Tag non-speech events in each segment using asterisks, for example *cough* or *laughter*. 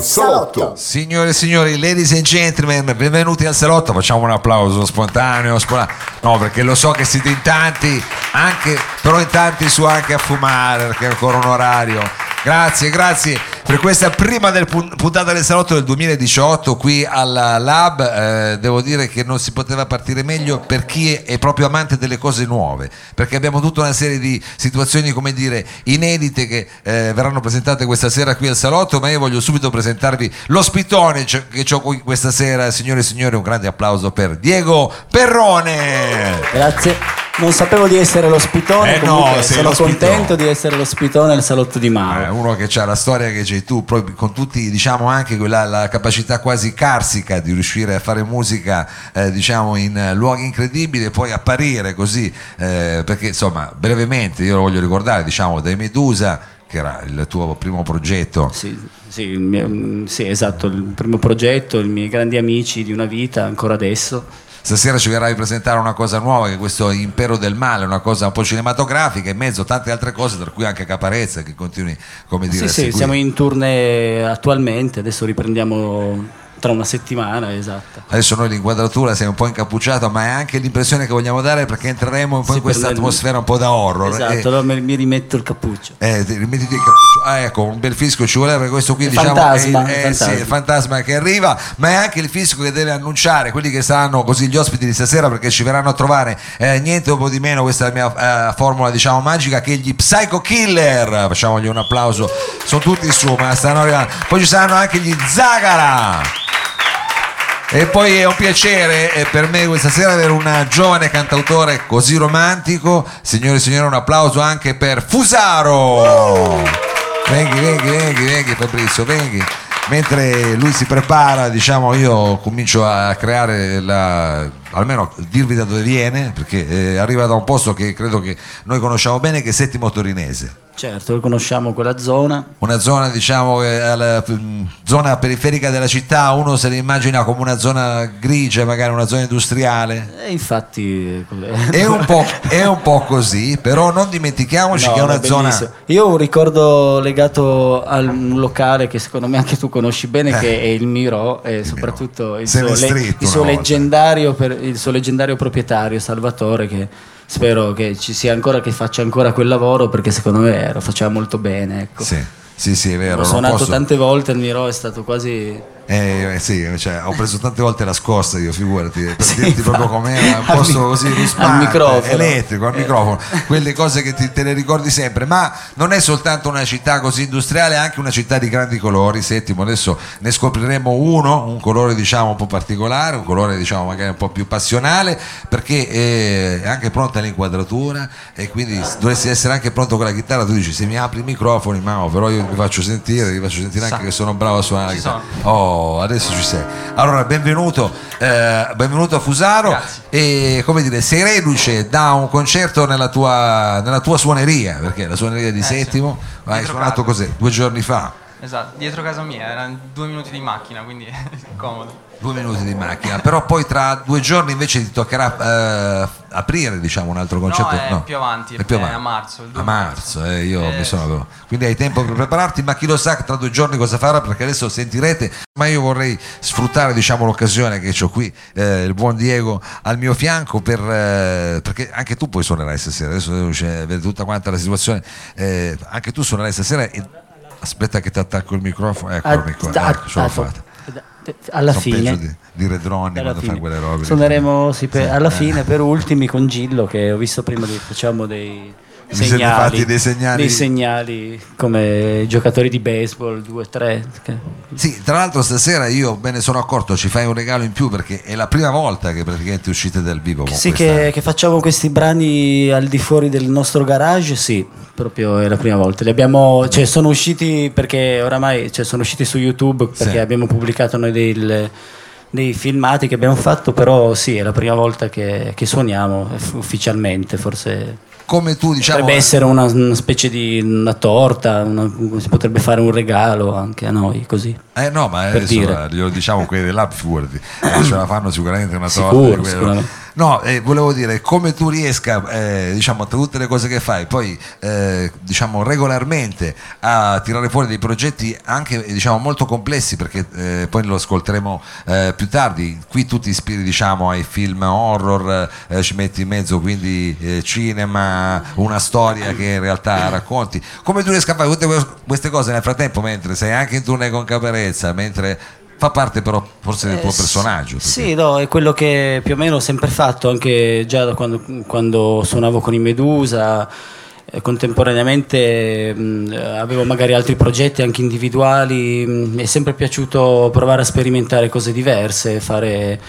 al salotto. Signore e signori, ladies and gentlemen, benvenuti al salotto. Facciamo un applauso spontaneo. spontaneo. No, perché lo so che siete in tanti, anche, però in tanti su anche a fumare, perché è ancora un orario. Grazie, grazie per questa prima del pun- puntata del salotto del 2018 qui alla Lab. Eh, devo dire che non si poteva partire meglio per chi è, proprio amante delle cose nuove, perché abbiamo tutta una serie di situazioni, come dire, inedite che eh, verranno presentate questa sera qui al salotto, ma io voglio subito presentarvi l'ospitone c- che ho qui questa sera. Signore e signori, un grande applauso per Diego Perrone. Grazie. Non sapevo di essere l'ospitone, Eh no, sono contento di essere l'ospitone al salotto di Mauro. Eh, uno che ha la storia che c'hai tu, proprio con tutti, diciamo anche quella la capacità quasi carsica di riuscire a fare musica, eh, diciamo, in luoghi incredibili e poi apparire così, eh, perché insomma, brevemente, io lo voglio ricordare, diciamo, dai Medusa, che era il tuo primo progetto. Sì, sì, mio- mm, sì, esatto, il primo progetto, i miei grandi amici di una vita, ancora adesso. Stasera ci verrai a presentare una cosa nuova, che è questo Impero del Male, una cosa un po' cinematografica, in mezzo a tante altre cose, tra cui anche Caparezza, che continui, come dire, Sì, sì, siamo in tournée attualmente, adesso riprendiamo tra una settimana, esatto. Adesso noi l'inquadratura sei un po' incappucciato, ma è anche l'impressione che vogliamo dare perché entreremo un po' Sì, in questa atmosfera un po' da horror. Esatto, E- allora mi, rimetto il cappuccio. Eh, ti rimettiti il cappuccio. Ah, ecco, un bel fisco ci voleva perché questo qui Il diciamo fantasma, è, il è- fantasma. sì, il fantasma che arriva, ma è anche il fisco che deve annunciare quelli che saranno così gli ospiti di stasera perché ci verranno a trovare eh, niente o di meno, questa è la mia eh, formula diciamo magica, che gli Psycho Killer, facciamogli un applauso, sono tutti su, ma stanno arrivando. Poi ci saranno anche gli Zagara. E poi è un piacere eh, per me questa sera avere un giovane cantautore così romantico. Signore e signori, un applauso anche per Fusaro. Venghi, venghi, venghi, venghi Fabrizio, venghi. Mentre lui si prepara, diciamo, io comincio a creare la, almeno dirvi da dove viene, perché eh, arriva da un posto che credo che noi conosciamo bene, che è Settimo Torinese. Certo, conosciamo quella zona. Una zona, diciamo, eh, alla- mm, zona periferica della città, uno se la immagina come una zona grigia, magari una zona industriale. E infatti... È un po', *laughs* è un po' così, però non dimentichiamoci No, che è una è zona. Io ho un ricordo legato a un locale che secondo me anche tu conosci bene, che è il Miro e soprattutto il Se suo, le- il suo leggendario, per- il suo leggendario proprietario Salvatore che spero che ci sia ancora, che faccia ancora quel lavoro perché secondo me lo faceva molto bene. Ecco. Sì, sì, sì, è vero. Ho non suonato posso- tante volte al Miro, è stato quasi... Eh, eh, sì, cioè, ho preso tante volte la scossa io, figurati, per Sì, dirti proprio com'era, un Al posto così al ruspante, microfono. elettrico, al Eh. microfono, quelle cose che ti- te le ricordi sempre, ma non è soltanto una città così industriale, è anche una città di grandi colori, settimo, adesso ne scopriremo uno, un colore diciamo un po' particolare, un colore diciamo magari un po' più passionale, perché eh, è anche pronta l'inquadratura e quindi dovresti essere anche pronto con la chitarra, tu dici se mi apri i microfoni, Mao, però io vi faccio sentire, vi faccio sentire anche che sono bravo a suonare la chitarra. Oh, adesso ci sei. Allora, benvenuto, eh, benvenuto a Fusaro. Grazie. E come dire, sei reduce da un concerto nella tua, nella tua suoneria, perché la suoneria di Eh, sì. Settimo hai Dietro suonato casa. cos'è? Due giorni fa. Esatto, dietro casa mia, erano due minuti di macchina, quindi *laughs* comodo. Due minuti di macchina, però poi tra due giorni invece ti toccherà eh, aprire diciamo un altro concerto. è più avanti, è più avanti. a marzo, il 2 A marzo, eh, io Eh, mi sono. Quindi hai tempo per prepararti, ma chi lo sa tra due giorni cosa farà, perché adesso sentirete. Ma io vorrei sfruttare diciamo, l'occasione che ho qui, eh, il buon Diego al mio fianco, per, eh, perché anche tu poi suonerai stasera. Adesso devo cioè, vedere tutta quanta la situazione. eh, anche tu suonerai stasera. e- Aspetta che ti attacco il microfono. Ecco il microfono, ecco, ce l'ho fatta. Alla Sono fine... di, di Redroni Alla quando fine. fa quelle robe. Suoneremo sì, per- alla eh. fine per ultimi con Gillo che ho visto prima di facciamo dei Vi siete segnali, fatti dei segnali? dei segnali come giocatori di baseball 2-3 che- Sì, tra l'altro stasera io me ne sono accorto, ci fai un regalo in più perché è la prima volta che praticamente uscite dal vivo sì, che, che facciamo questi brani al di fuori del nostro garage sì proprio è la prima volta li abbiamo cioè sono usciti perché oramai cioè, sono usciti su YouTube perché Sì. abbiamo pubblicato noi del- dei filmati che abbiamo fatto però sì è la prima volta che, che suoniamo eh, ufficialmente forse come tu diciamo Potrebbe essere una, una specie di una torta, una- si potrebbe fare un regalo anche a noi così. Eh no, ma adesso dire. eh, glielo diciamo quelli dell'app, figurati, Eh, ce la fanno sicuramente una torta. Sicuro. No, eh, volevo dire come tu riesca, eh, diciamo, tra tutte le cose che fai, poi eh, diciamo regolarmente a tirare fuori dei progetti anche diciamo molto complessi, perché eh, poi lo ascolteremo eh, più tardi. Qui tu ti ispiri diciamo ai film horror, eh, ci metti in mezzo quindi cinema, una storia che in realtà racconti. Come tu riesca a fare tutte que- queste cose nel frattempo, mentre sei anche in tournée con Caparezza, mentre fa parte però forse del Eh, tuo personaggio. Sì, no, è quello che più o meno ho sempre fatto, anche già da quando, quando suonavo con i Medusa. eh, Contemporaneamente mh, avevo magari altri progetti anche individuali, mh, mi è sempre piaciuto provare a sperimentare cose diverse, fare,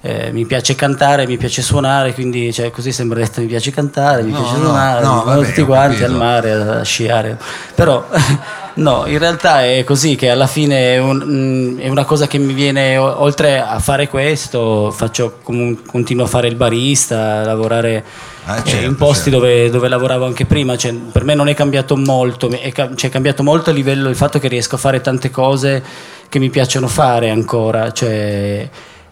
eh, mi piace cantare, mi piace suonare, quindi cioè, così sembra detto mi piace cantare, mi No, piace no, suonare, no, vabbè, tutti quanti al mare a sciare. Però *laughs* no, in realtà è così che alla fine è, un- mm, è una cosa che mi viene oltre a fare questo, faccio continuo a fare il barista, a lavorare Ah, eh, certo, in posti certo. dove, dove lavoravo anche prima. Cioè, per me non è cambiato molto, è, cioè, è cambiato molto a livello il fatto che riesco a fare tante cose che mi piacciono fare ancora. Cioè,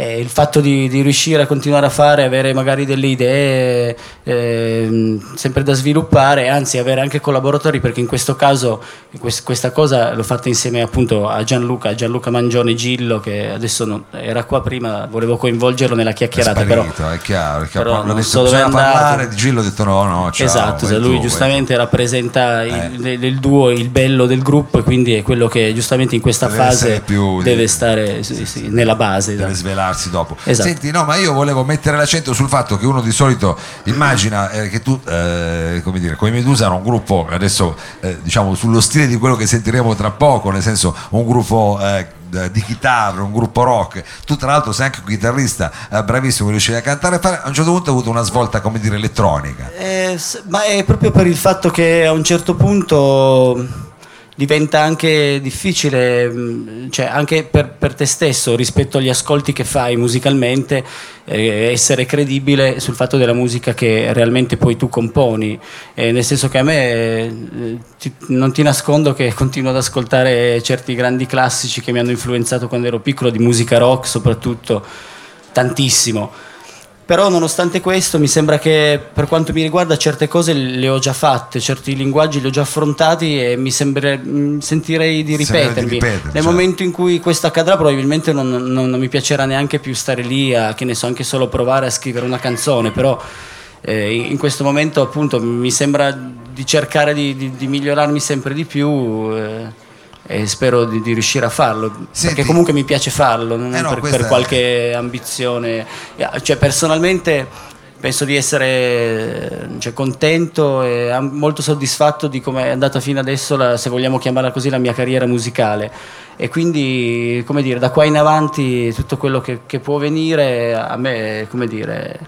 eh, il fatto di, di riuscire a continuare a fare, avere magari delle idee ehm, sempre da sviluppare, anzi avere anche collaboratori, perché in questo caso quest- questa cosa l'ho fatta insieme appunto a Gianluca, Gianluca Mangione Gillo, che adesso non- era qua prima, volevo coinvolgerlo nella È chiacchierata, però sparito, è chiaro, è chiaro. però non adesso so dove è parlare di Gillo ho detto no, no, ciao, esatto, vai lui tu, giustamente rappresenta il, Eh. il- duo, il bello del gruppo e quindi è quello che giustamente in questa Deve fase più- deve stare sì, sì, nella base. deve esatto. Svelarsi dopo. Esatto. Senti, no, ma io volevo mettere l'accento sul fatto che uno di solito immagina eh, che tu, eh, come dire, come Medusa era un gruppo, adesso eh, diciamo sullo stile di quello che sentiremo tra poco, nel senso un gruppo eh, di chitarra, un gruppo rock. Tu tra l'altro sei anche un chitarrista eh, bravissimo, riuscivi a cantare e fare. A un certo punto hai avuto una svolta, come dire, elettronica. Eh, ma è proprio per il fatto che a un certo punto diventa anche difficile, mh, cioè anche per, per te stesso rispetto agli ascolti che fai musicalmente, eh, essere credibile sul fatto della musica che realmente poi tu componi. Eh, nel senso che a me eh, ti- non ti nascondo che *laughs* continuo ad ascoltare certi grandi classici che mi hanno influenzato quando ero piccolo, di musica rock soprattutto, tantissimo. Però nonostante questo mi sembra che per quanto mi riguarda certe cose le ho già fatte, certi linguaggi li ho già affrontati e mi sembra, mh, sentirei di Sembra di ripetermi. ripetere, Nel certo. momento in cui questo accadrà probabilmente non, non- non mi piacerà neanche più stare lì a, che ne so, anche solo provare a scrivere una canzone, però eh, in questo momento appunto mi sembra di cercare di, di- di migliorarmi sempre di più. eh, e spero di, di riuscire a farlo Senti- perché comunque mi piace farlo non Eh no, per, per è- qualche ambizione. Cioè personalmente penso di essere cioè, contento e molto soddisfatto di come è andata fino adesso la- se vogliamo chiamarla così la mia carriera musicale. E quindi come dire da qua in avanti tutto quello che, che può venire a me come dire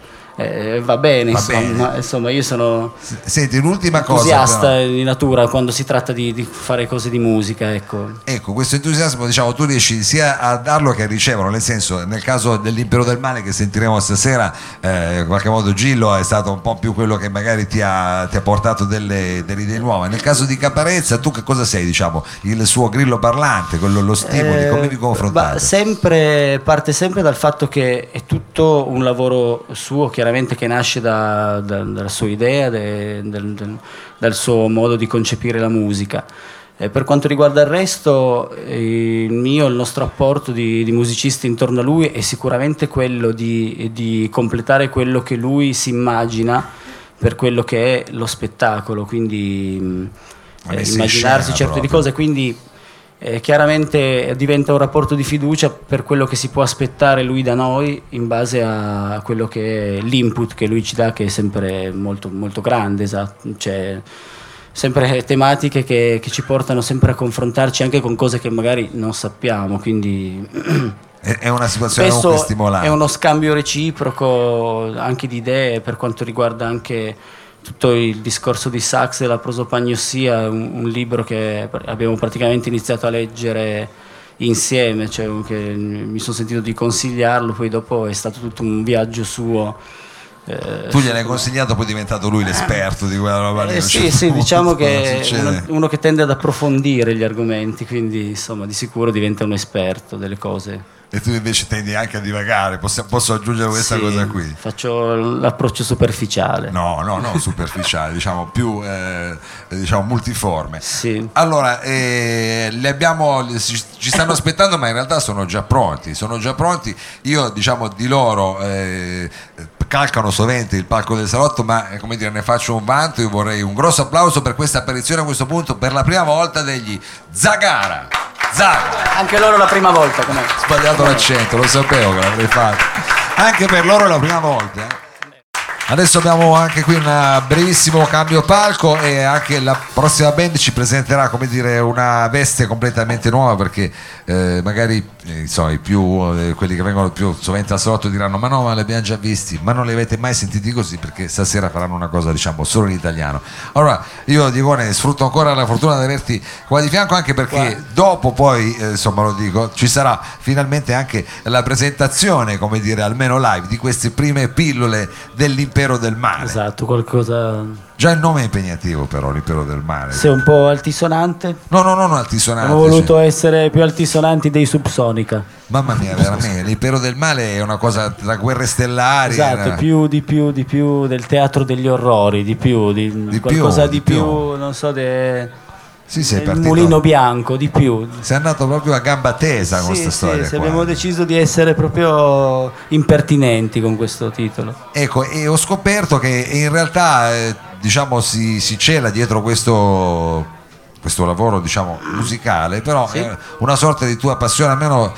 eh, va bene, Va insomma. bene. insomma io sono Senti, l'ultima cosa. entusiasta però. di natura quando si tratta di, di fare cose di musica ecco Ecco, questo entusiasmo, diciamo, tu riesci sia a darlo che a riceverlo, nel senso, nel caso dell'Impero del Male che sentiremo stasera, eh, in qualche modo Gillo è stato un po' più quello che magari ti ha, ti ha portato delle, delle idee nuove. Nel caso di Caparezza, tu che cosa sei, diciamo, il suo grillo parlante, quello, lo stimoli, come vi Eh, confrontate? sempre, parte sempre dal fatto che è tutto un lavoro suo, chiaramente che nasce da- da- dalla sua idea, de- del- del- dal suo modo di concepire la musica. Eh, per quanto riguarda il resto, il mio, il nostro apporto di, di musicisti intorno a lui è sicuramente quello di, di completare quello che lui si immagina per quello che è lo spettacolo, quindi La eh, immaginarsi certe proprio. cose, quindi eh, chiaramente diventa un rapporto di fiducia per quello che si può aspettare lui da noi in base a quello che è l'input che lui ci dà che è sempre molto, molto grande, esatto. Cioè, sempre tematiche che, che ci portano sempre a confrontarci anche con cose che magari non sappiamo, quindi *clears throat* È, una situazione comunque stimolante. è uno scambio reciproco anche di idee per quanto riguarda anche tutto il discorso di Sachs e la prosopagnossia, un, un libro che abbiamo praticamente iniziato a leggere insieme, cioè che mi sono sentito di consigliarlo, poi dopo è stato tutto un viaggio suo. eh, Tu gliel'hai consigliato, poi è diventato lui l'esperto di quella roba lì. eh sì, certo sì, punto, diciamo che è uno, uno che tende ad approfondire gli argomenti, quindi insomma di sicuro diventa un esperto delle cose. E tu invece tendi anche a divagare, posso, posso aggiungere questa Sì, cosa qui? Faccio l'approccio superficiale. No, no, no, *laughs* superficiale, diciamo più eh, diciamo multiforme. Sì. Allora, eh, abbiamo, ci stanno aspettando, ma in realtà sono già pronti. Sono già pronti. Io, diciamo, di loro eh, calcano sovente il palco del salotto, ma eh, come dire, ne faccio un vanto. Io vorrei un grosso applauso per questa apparizione a questo punto, per la prima volta degli Zagara. Zagara. Anche loro la prima volta, com'è? Sbagliato l'accento, lo sapevo che l'avrei fatto. Anche per loro è la prima volta. eh. Adesso abbiamo anche qui un brevissimo cambio palco e anche la prossima band ci presenterà come dire una veste completamente nuova perché eh, magari eh, insomma, i più, eh, quelli che vengono più sovente al salotto diranno ma no ma li abbiamo già visti ma non li avete mai sentiti così perché stasera faranno una cosa diciamo solo in italiano. Allora io Diegone sfrutto ancora la fortuna di averti qua di fianco anche perché dopo poi eh, insomma lo dico ci sarà finalmente anche la presentazione come dire almeno live di queste prime pillole dell'impero del male Esatto, qualcosa... già il nome è impegnativo però l'impero del male Sei un po' altisonante? no no no no altisonante Abbiamo voluto cioè. essere più altisonanti dei Subsonica. mamma mia veramente *laughs* l'impero del male è una cosa tra guerre stellari Esatto, eh, più di più di più del teatro degli orrori, di più, di, Di qualcosa più, di di più, più. non so, de, sì sei partito mulino bianco, di più. sei andato proprio a gamba tesa con questa sì, storia sì, abbiamo deciso di essere proprio impertinenti con questo titolo. Ecco, e ho scoperto che in realtà eh, diciamo si, si cela dietro questo, questo lavoro diciamo, musicale, però Sì. è una sorta di tua passione, almeno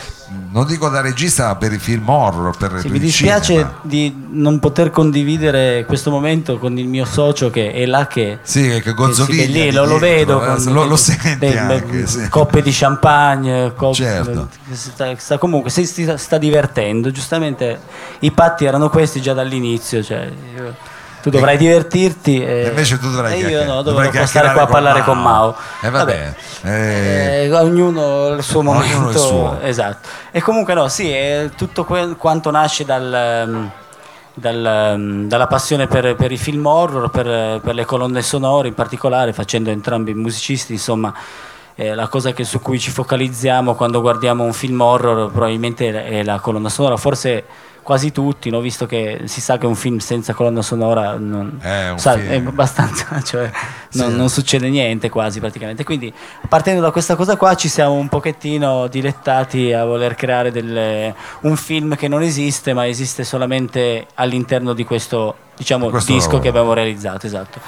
non dico da regista, ma per i film horror, per, Sì, per mi dispiace cinema. di non poter condividere questo momento con il mio socio che è là che Sì, che Gozzoviglia che lì lo, lo vedo eh, con- lo, lo senti beh, anche, sì. *laughs* coppe di champagne coppe- Certo. sta, sta- comunque si sta, sta divertendo giustamente i patti erano questi già dall'inizio cioè, io- tu dovrai divertirti e, E invece tu dovrai e io no dovrò stare qua a parlare con Mao. E vabbè, eh, eh, ognuno il suo Ognuno il momento. suo. esatto. E comunque no sì è tutto que- quanto nasce dal ehm, dal, ehm, dalla passione per, per i film horror, per, per le colonne sonore in particolare, facendo entrambi musicisti, insomma, eh, la cosa che- su cui ci focalizziamo quando guardiamo un film horror probabilmente è la colonna sonora, forse quasi tutti, no? visto che si sa che un film senza colonna sonora non- È un sa- è abbastanza, *laughs* cioè non, Sì. non succede niente quasi praticamente. Quindi partendo da questa cosa qua ci siamo un pochettino dilettati a voler creare delle- un film che non esiste, ma esiste solamente all'interno di questo diciamo Questo disco lavoro. che abbiamo realizzato, esatto.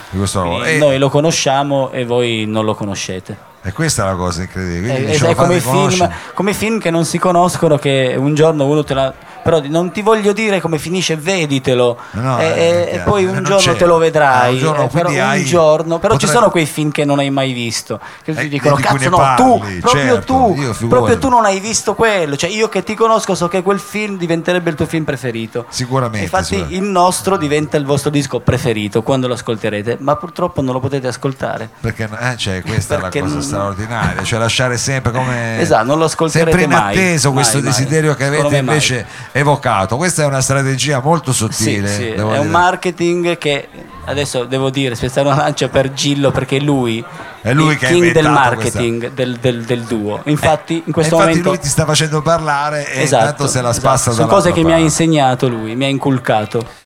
E, Noi lo conosciamo e voi non lo conoscete. e questa è la cosa incredibile. È, Quindi, è- diciamo, è come, film, come film che non si conoscono, che un giorno uno te la. Però non ti voglio dire come finisce, veditelo. No, e, è e- e chiaro, poi eh, un giorno c'è. te lo vedrai. Ah, un giorno, eh, però un giorno- però ci potrebbe- sono quei film che non hai mai visto. Che Eh, ti dicono, cazzo, no, tu, parli, proprio certo, tu, io figurati. proprio tu non hai visto quello. Cioè, io che ti conosco so che quel film diventerebbe il tuo film preferito. Sicuramente, Infatti, sicuramente. il nostro diventa il vostro disco preferito quando lo ascolterete, ma purtroppo non lo potete ascoltare. Perché eh, cioè, questa Perché è la cosa non- straordinaria, cioè lasciare sempre come *laughs* Esatto, non lo ascolterete sempre in mai, atteso mai, questo mai. desiderio che Secondo avete mai. invece evocato. Questa è una strategia molto Sì, sottile. sì, devo è un dire. marketing che adesso devo dire, spezzare una lancia per Gillo perché lui È lui il che king del marketing del, del- del duo. Infatti in E questo infatti momento lui ti sta facendo parlare e Esatto, intanto se la esatto. spassa sono dall'altra cose che mi ha parte. insegnato lui, mi ha inculcato.